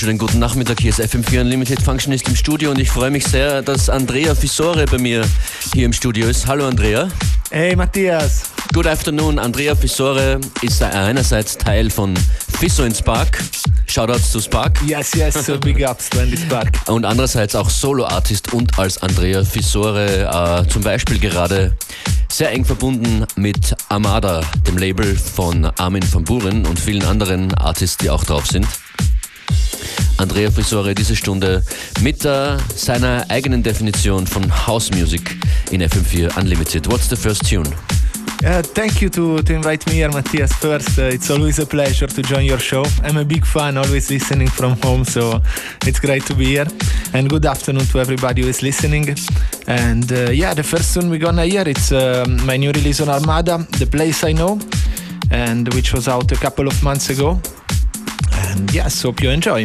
wunderschönen guten Nachmittag. Hier ist FM4 Unlimited Functionist im Studio und ich freue mich sehr, dass Andrea Fissore bei mir hier im Studio ist. Hallo Andrea. Hey Matthias. Good afternoon. Andrea Fissore ist einerseits Teil von Fisso in Spark. Shoutouts zu Spark. Yes, yes, so big ups to Andy Spark. Und andererseits auch Solo-Artist und als Andrea Fissore äh, zum Beispiel gerade sehr eng verbunden mit Amada, dem Label von Armin van Buren und vielen anderen Artists, die auch drauf sind. Andrea Fissore diese Stunde mit äh, seiner eigenen Definition von House Music in FM4 Unlimited. What's the first tune? Uh, thank you to, to invite me here, Matthias. First, uh, it's always a pleasure to join your show. I'm a big fan, always listening from home, so it's great to be here. And good afternoon to everybody who is listening. And uh, yeah, the first tune we're gonna hear it's uh, my new release on Armada, The Place I Know, and which was out a couple of months ago. And yes, hope you enjoy.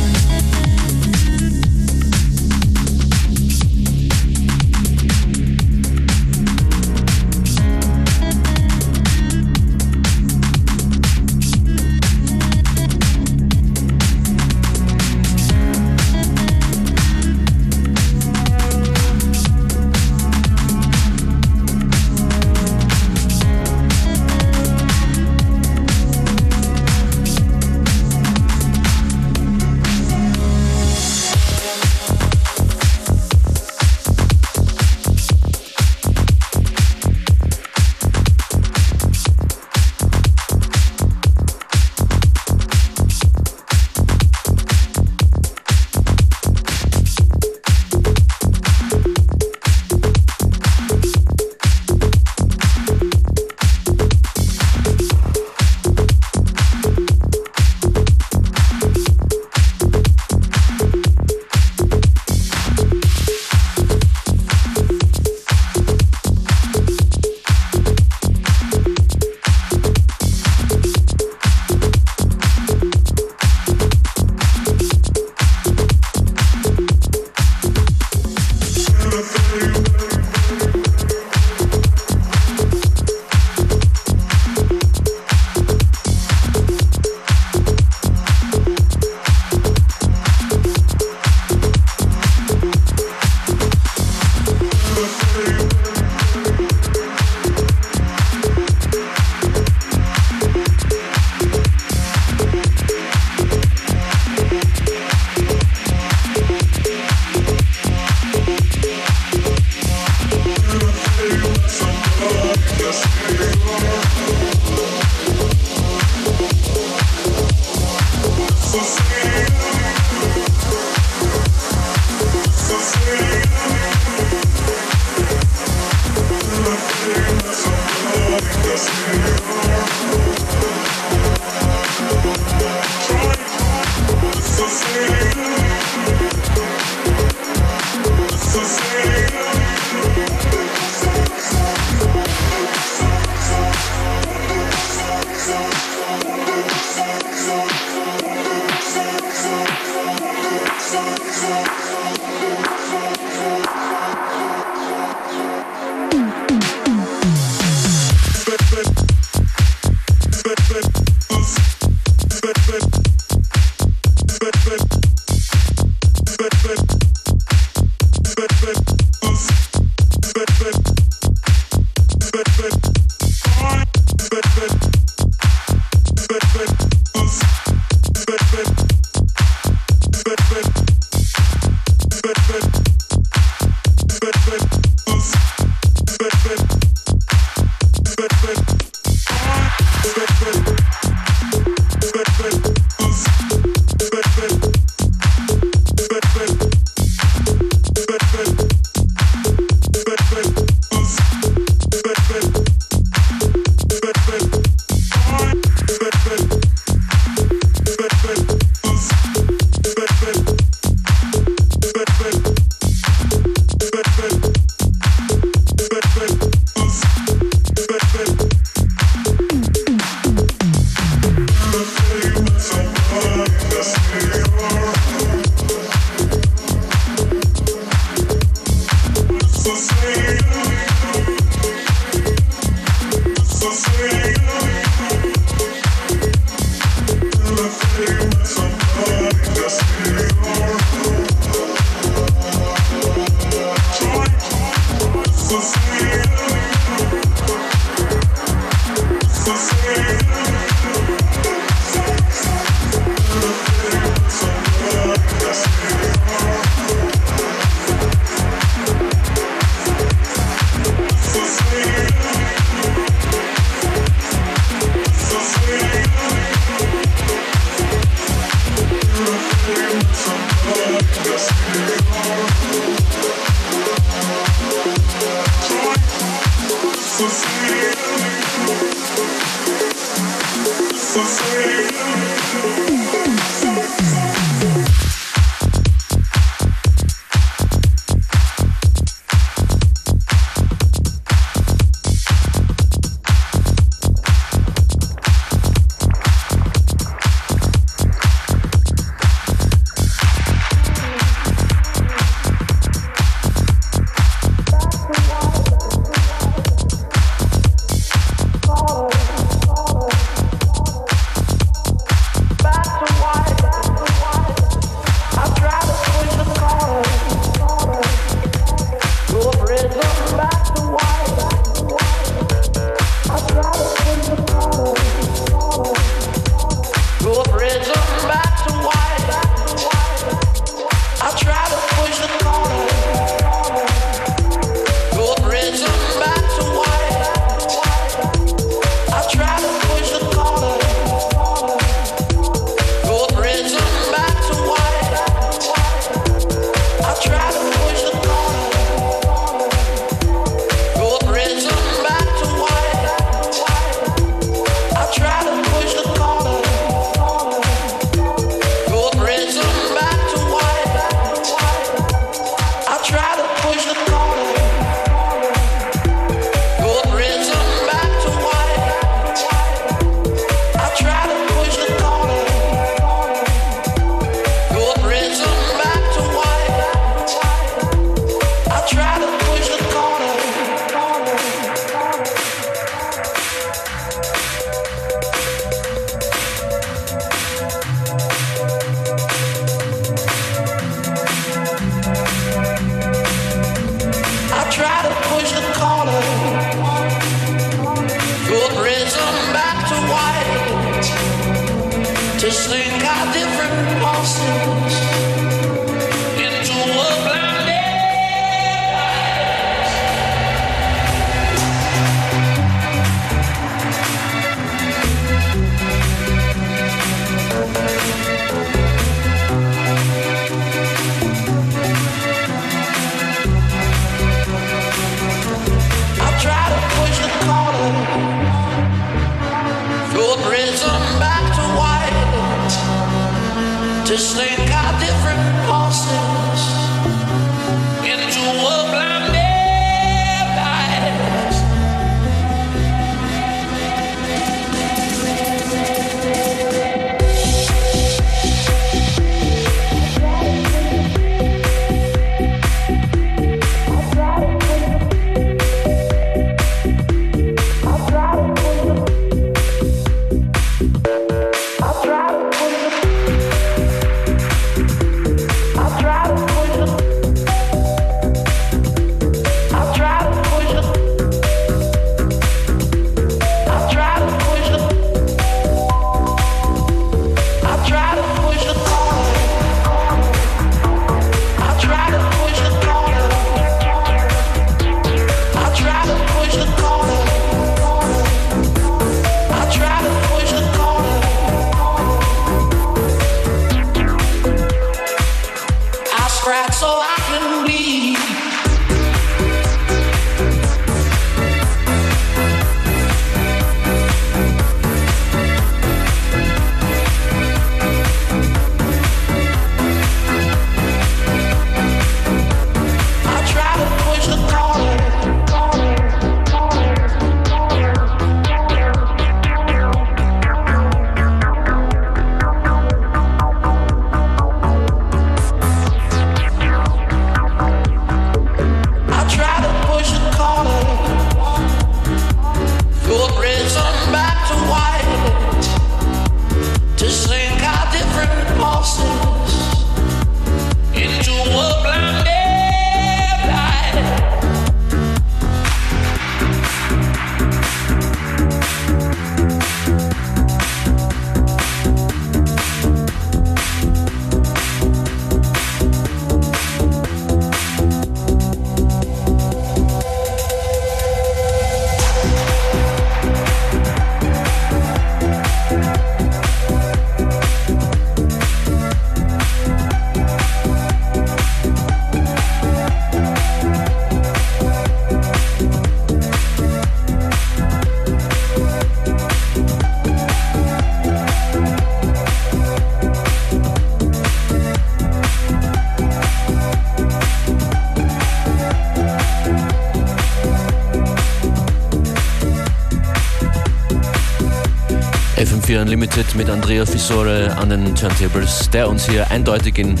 FM4 Unlimited mit Andrea Fisore an den Turntables, der uns hier eindeutig in,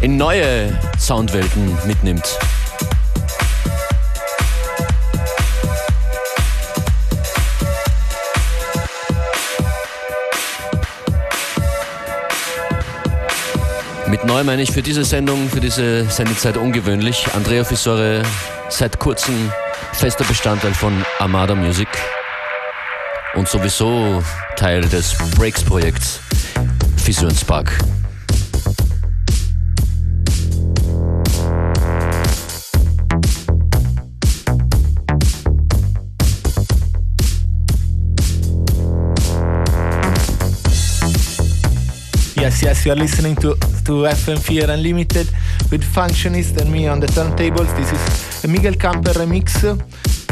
in neue Soundwelten mitnimmt. Mit neu meine ich für diese Sendung, für diese Sendezeit ungewöhnlich. Andrea Fisore seit kurzem fester Bestandteil von Armada Music und sowieso Teil des Breaks-Projekts Fission Spark. Yes, yes, you are listening to, to FM4 Unlimited with Functionist and me on the turntables. This is a Miguel Camper remix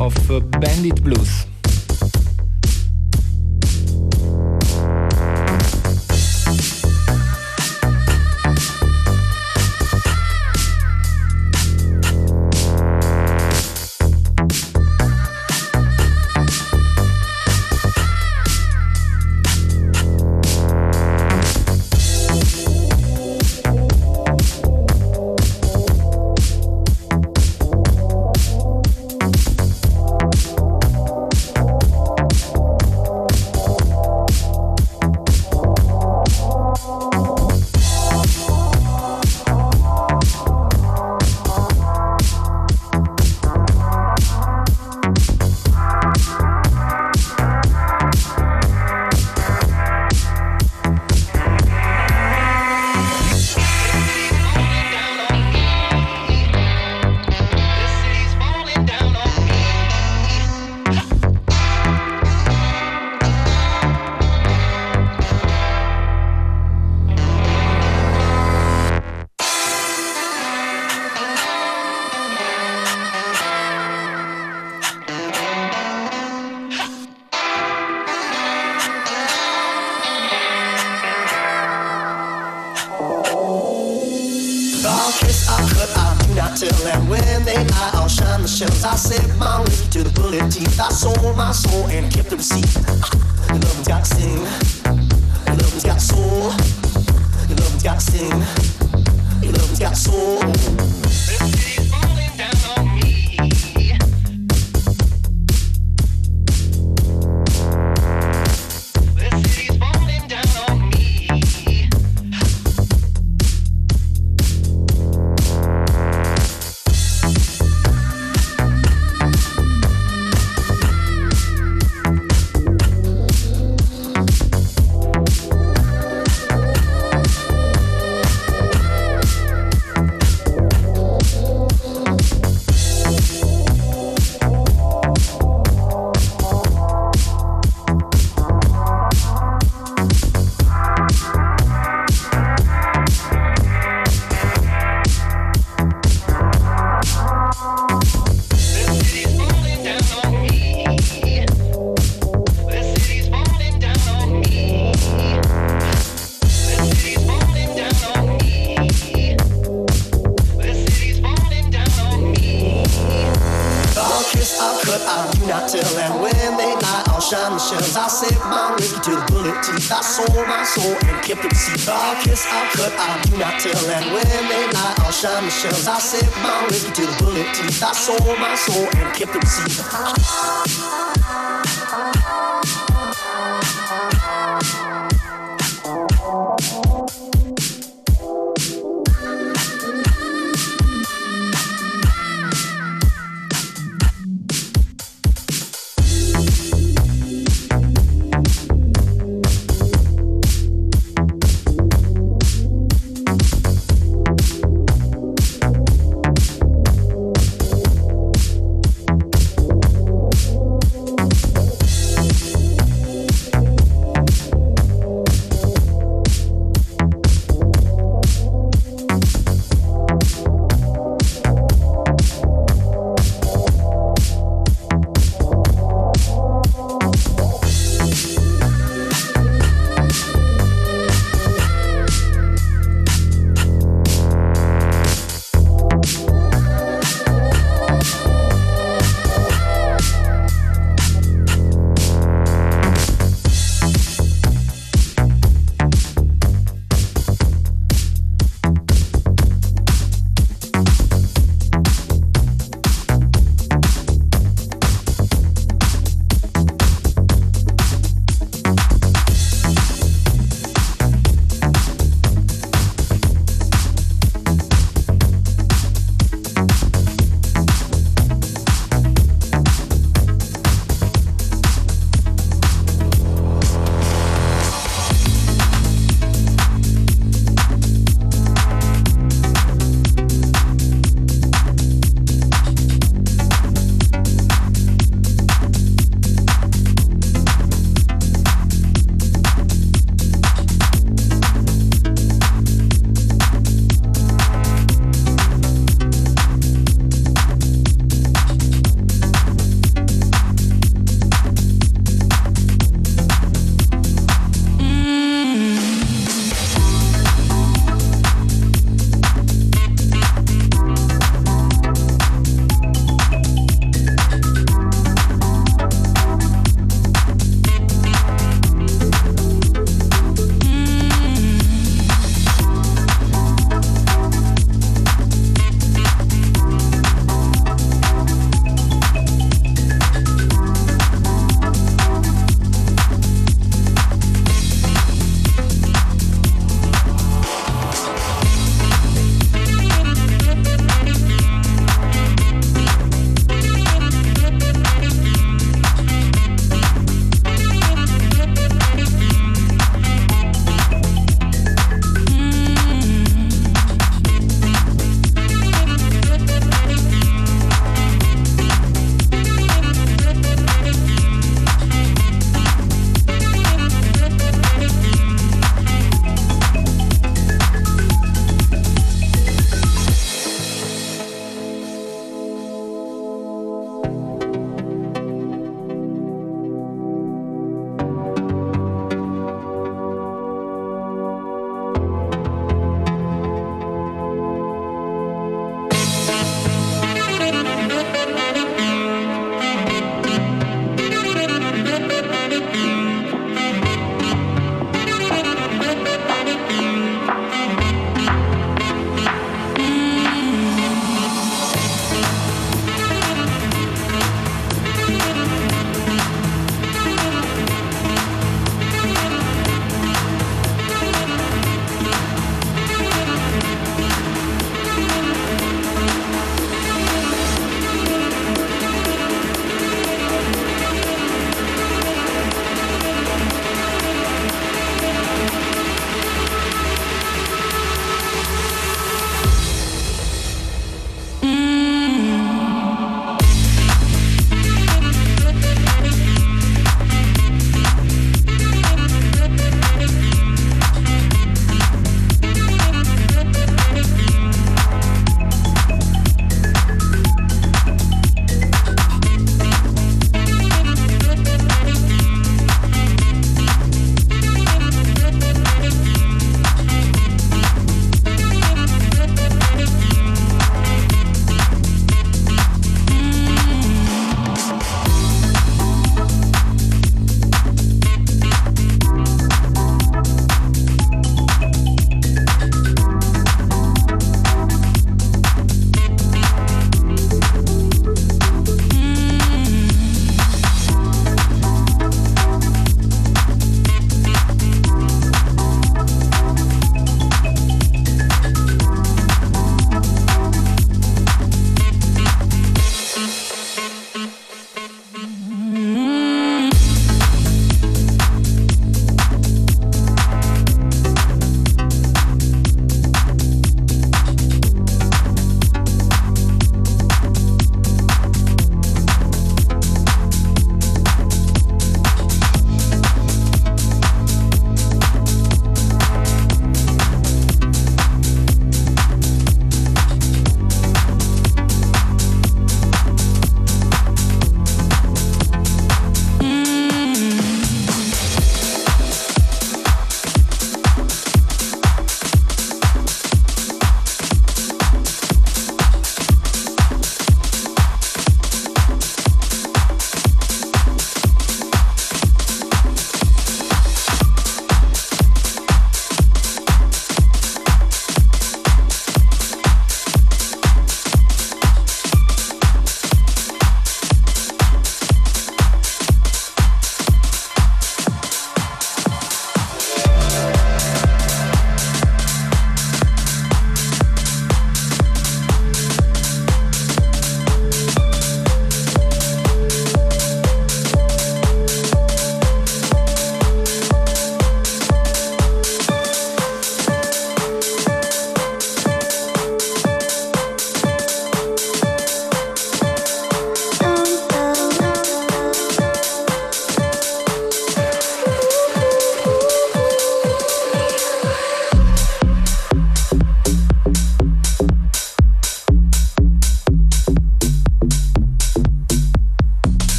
of Bandit Blues. kiss I could, I do not tell. And when they lie, I'll shine the shells. I set my way to the bullet teeth. I sold my soul and kept the receipt. Love's got sin. Love's got soul. Love's got sin. Love's got soul. I my soul and kept the receipt.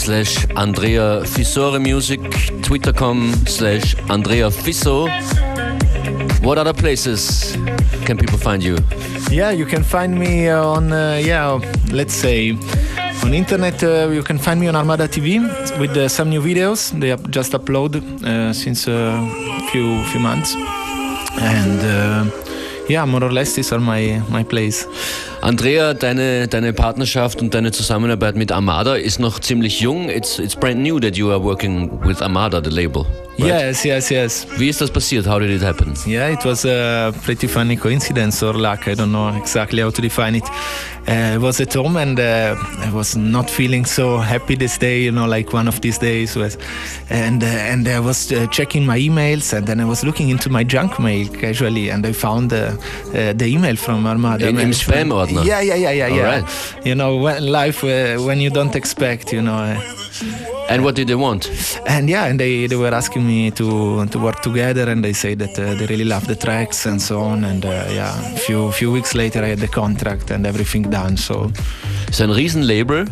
Slash Andrea Fissore Music, Twitter.com slash Andrea Fisso. What other places can people find you? Yeah, you can find me on, uh, yeah, let's say, on internet uh, you can find me on Armada TV with uh, some new videos. They have just uploaded uh, since a few few months, and uh, yeah, more or less these are my my plays. Andrea, deine, deine Partnerschaft und deine Zusammenarbeit mit Armada ist noch ziemlich jung. It's, it's brand new that you are working with Armada, the label. Right? Yes, yes, yes. Wie ist das passiert? How did it happen? Yeah, it was a pretty funny coincidence or luck. I don't know exactly how to define it. Uh, I was at home and uh, I was not feeling so happy this day. You know, like one of these days was, and uh, and I was uh, checking my emails and then I was looking into my junk mail casually and I found uh, uh, the email from Armada. In, im management. Spam-Ordner? Yeah, yeah, yeah, yeah, All yeah. right. You know, when life uh, when you don't expect, you know. And what did they want? and yeah, and they, they were asking me to to work together, and they say that uh, they really love the tracks and so on. And uh, yeah, a few few weeks later, I had the contract and everything done. So ist ein Riesenlabel.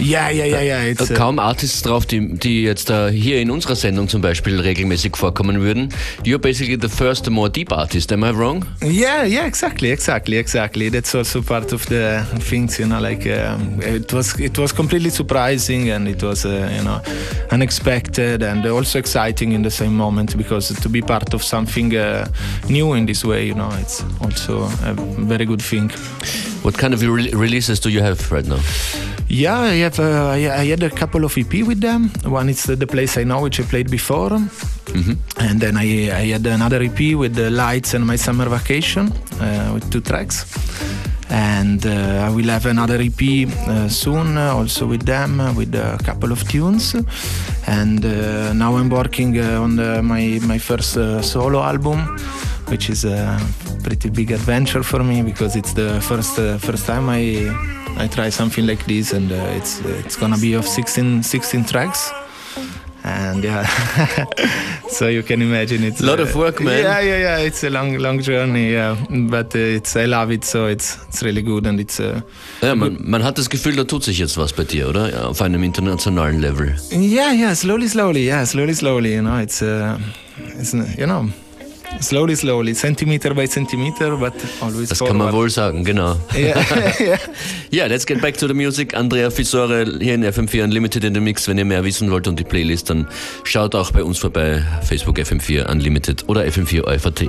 Yeah, yeah, yeah, yeah. It's uh, Kaum Artists drauf, die, die jetzt uh, hier in unserer Sendung zum Beispiel regelmäßig vorkommen würden. You're basically the first, more deep artist. Am I wrong? yeah, yeah, exactly, exactly, exactly. That's also part of the things, you know. Like um, it was it was completely surprising, and it was uh, you know unexpected, and also exciting in the same moment because to be part of something uh, new in this way, you know, it's also a very good thing. What kind of re releases do you have right now? Yeah, I have. Uh, I I had a couple of EP with them. One is the, the place I know, which I played before, and then I, I had another EP with the lights and my summer vacation uh, with two tracks. And uh, I will have another EP uh, soon, uh, also with them, uh, with a couple of tunes. And uh, now I'm working uh, on the, my my first uh, solo album, which is a pretty big adventure for me because it's the first uh, first time I I try something like this, and uh, it's it's gonna be of 16, 16 tracks. And yeah, so you can imagine it's a Lot of work, man. Yeah, yeah, yeah. It's a long, long journey. Yeah, but uh, it's I love it, so it's it's really good, and it's uh, Ja, man, man hat das Gefühl, da tut sich jetzt was bei dir, oder? Auf einem internationalen Level. yeah, yeah. Slowly, slowly. Yeah, slowly, slowly. You know, it's uh, it's you know, slowly, slowly, centimeter by centimeter, but always Das kann man forward. wohl sagen, genau. Yeah, yeah. Ja, let's get back to the music. Andrea Fisore hier in FM4 Unlimited in the Mix. Wenn ihr mehr wissen wollt und die Playlist, dann schaut auch bei uns vorbei. Facebook FM4 Unlimited oder FM4 OFAT.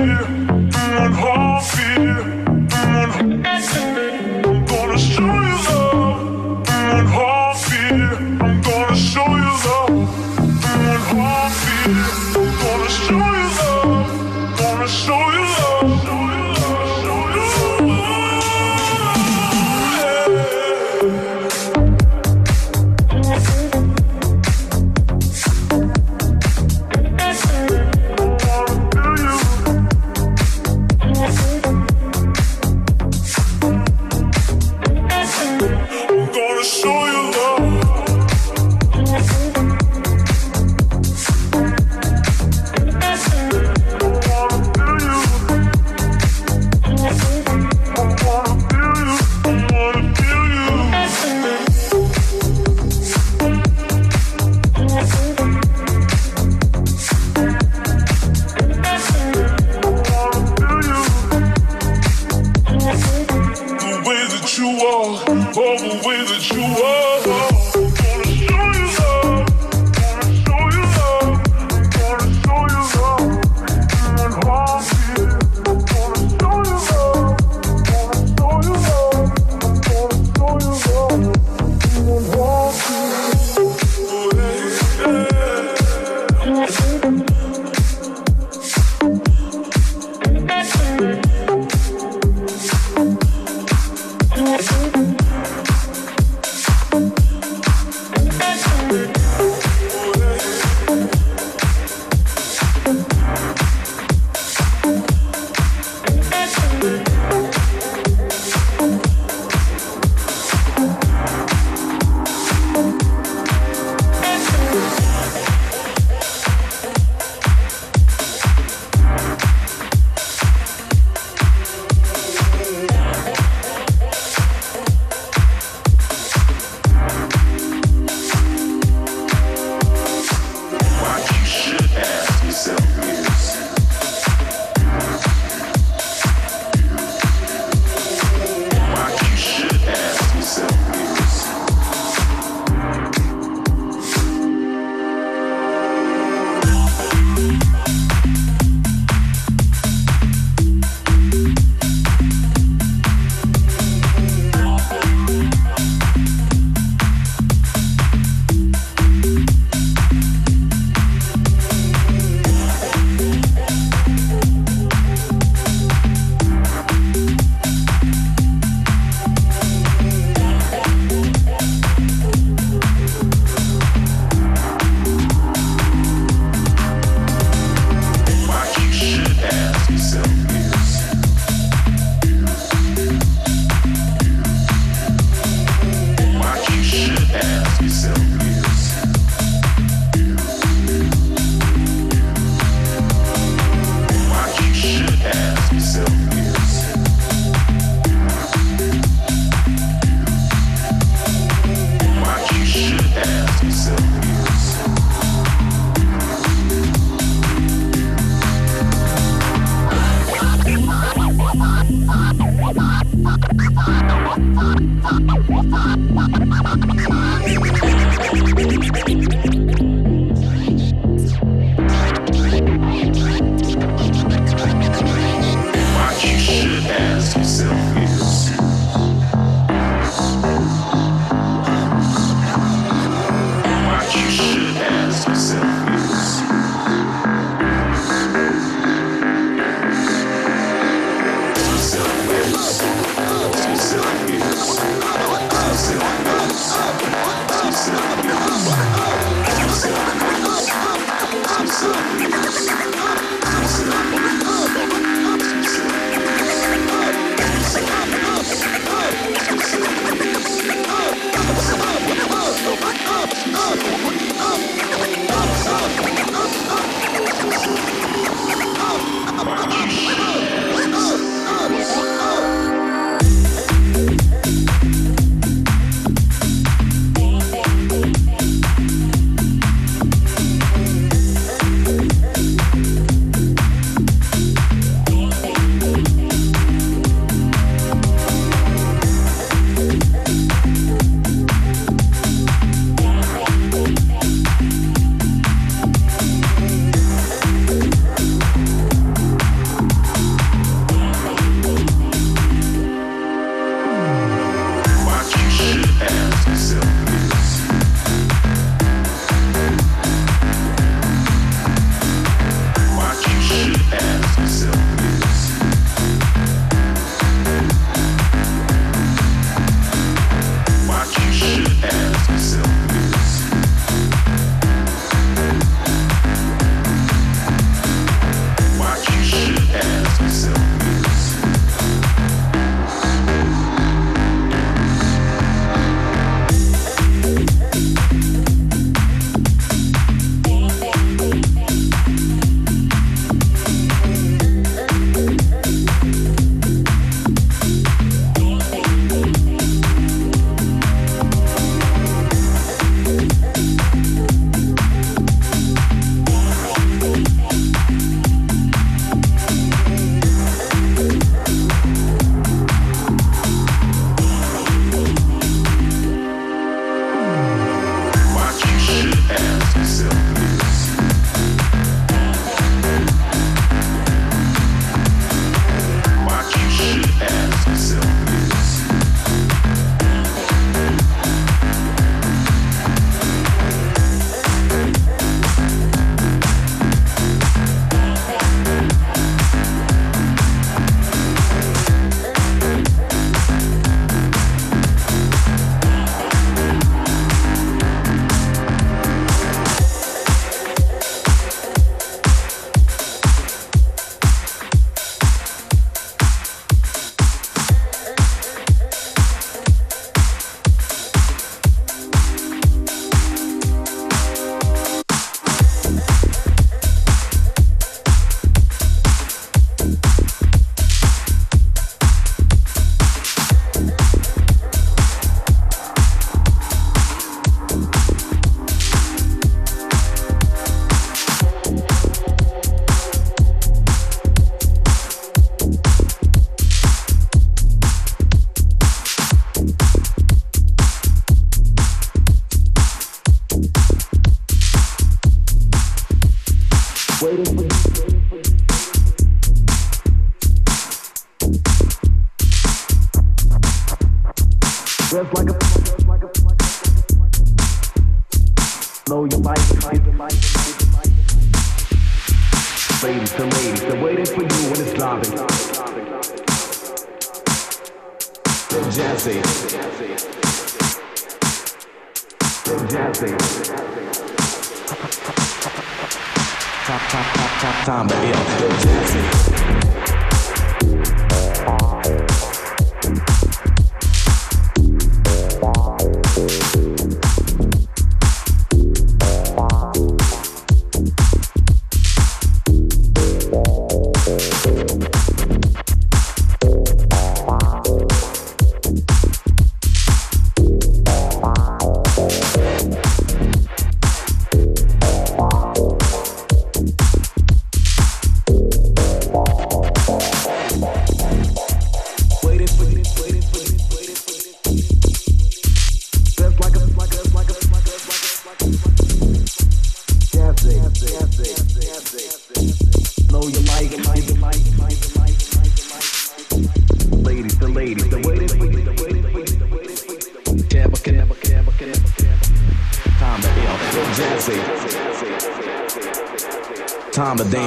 Show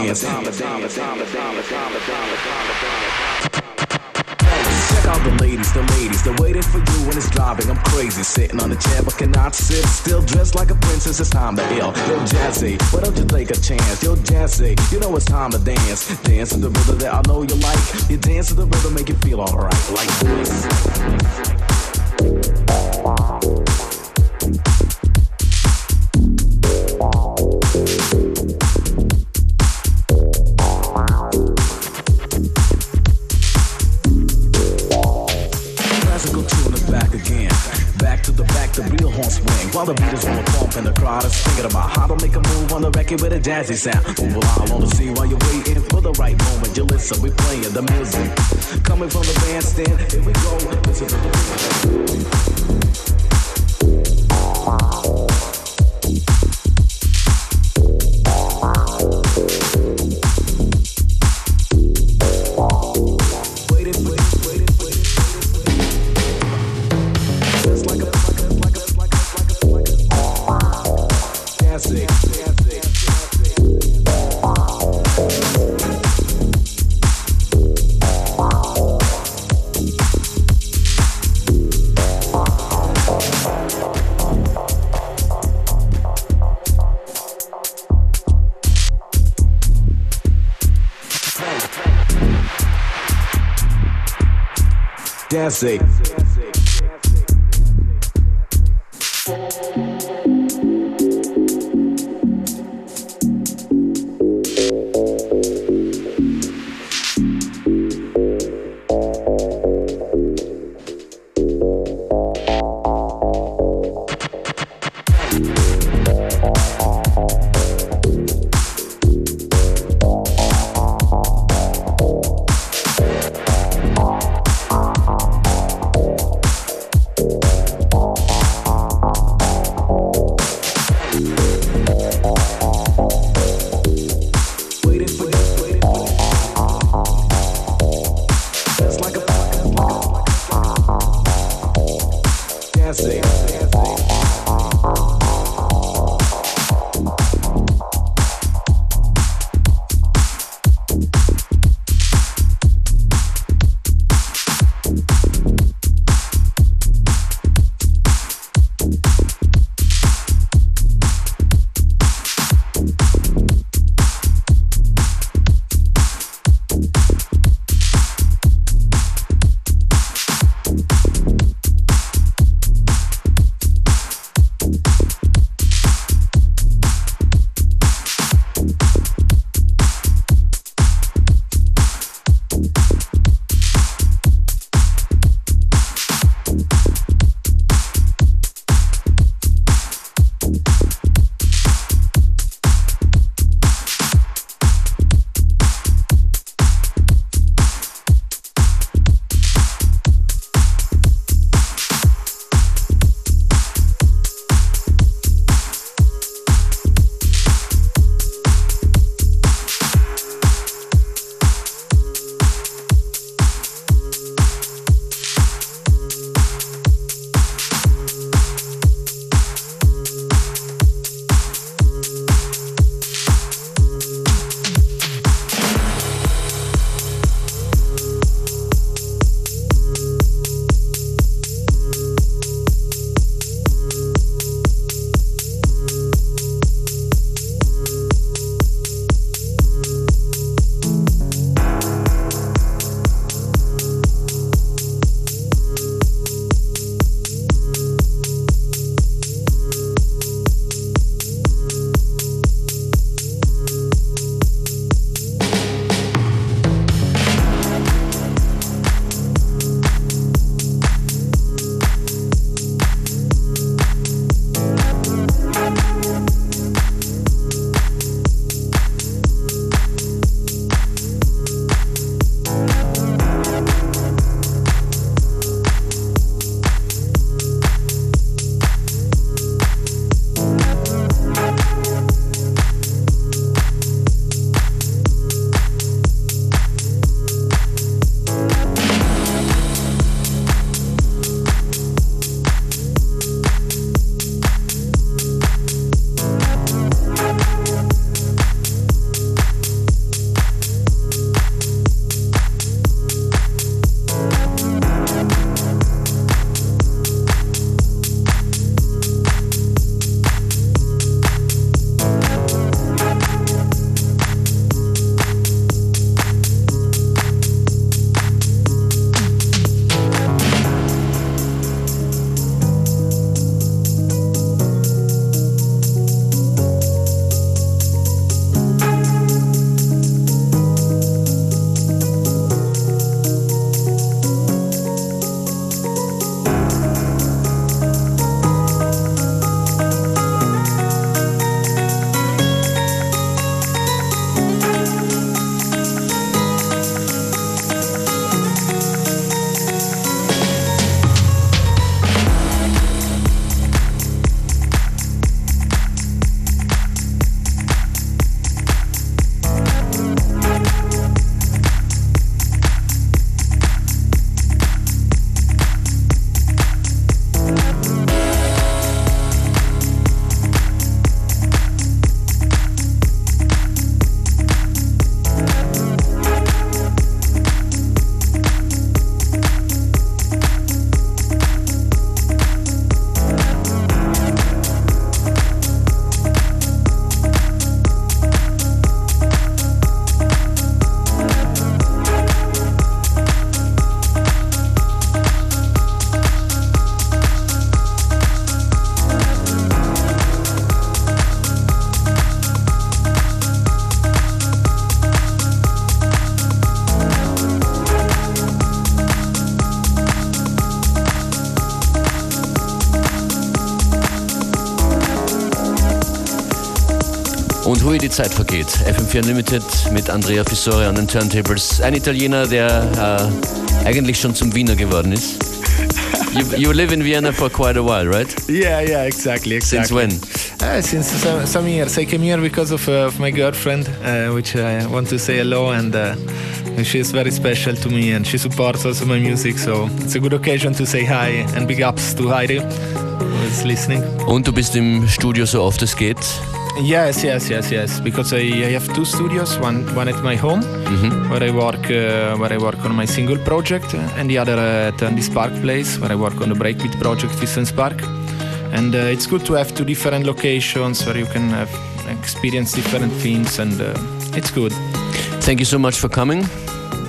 Dance. Check out the ladies, the ladies, they're waiting for you when it's driving. I'm crazy, sitting on the chair but cannot sit. Still dressed like a princess, it's time to ill. Yo, Jazzy, why don't you take a chance? Yo, Jazzy, you know it's time to dance. Dance to the rhythm that I know you like. You dance to the rhythm, make you feel alright, like this. Record with a jazzy sound. Move along, I wanna see while you're waiting for the right moment. You listen, we playing the music. Coming from the bandstand, here we go. Listen to the Dancing. Zeit vergeht. FM4 Unlimited mit Andrea Fissore an den Turntables. Ein Italiener, der äh, eigentlich schon zum Wiener geworden ist. You, you live in Vienna for quite a while, right? Yeah, yeah, exactly, exactly. Since when? Uh, since some, some years. I came here because of, uh, of my girlfriend, uh, which I want to say hello, and uh, she is very special to me, and she supports also my music, so it's a good occasion to say hi and big ups to Heidi, who is listening. Und du bist im Studio so oft es geht. Yes, yes, yes, yes. Because I, I have two studios, one one at my home, where I work uh, where I work on my single project, uh, and the other at Andy Spark Place, where I work on the Breakbeat project, Fist Spark. And uh, it's good to have two different locations where you can have experience different things, and uh, it's good. Thank you so much for coming.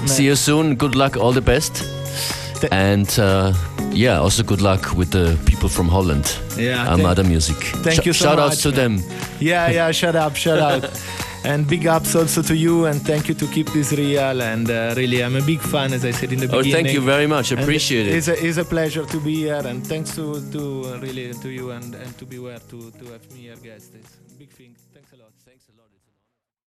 See you soon. Good luck. All the best. Th- And uh, yeah, also good luck with the people from Holland. Yeah, Armada Music. thank you so Shout outs much, to man. them. Yeah, yeah. shut up, shut up. And big ups also to you, and thank you to keep this real. And uh, really, I'm a big fan, as I said in the Oh, beginning. thank you very much. And Appreciate it. It's a, it's a pleasure to be here, and thanks to, to uh, really to you and, and to be Beware to, to have me here, guest. It's a big thing. Thanks a lot. Thanks a lot.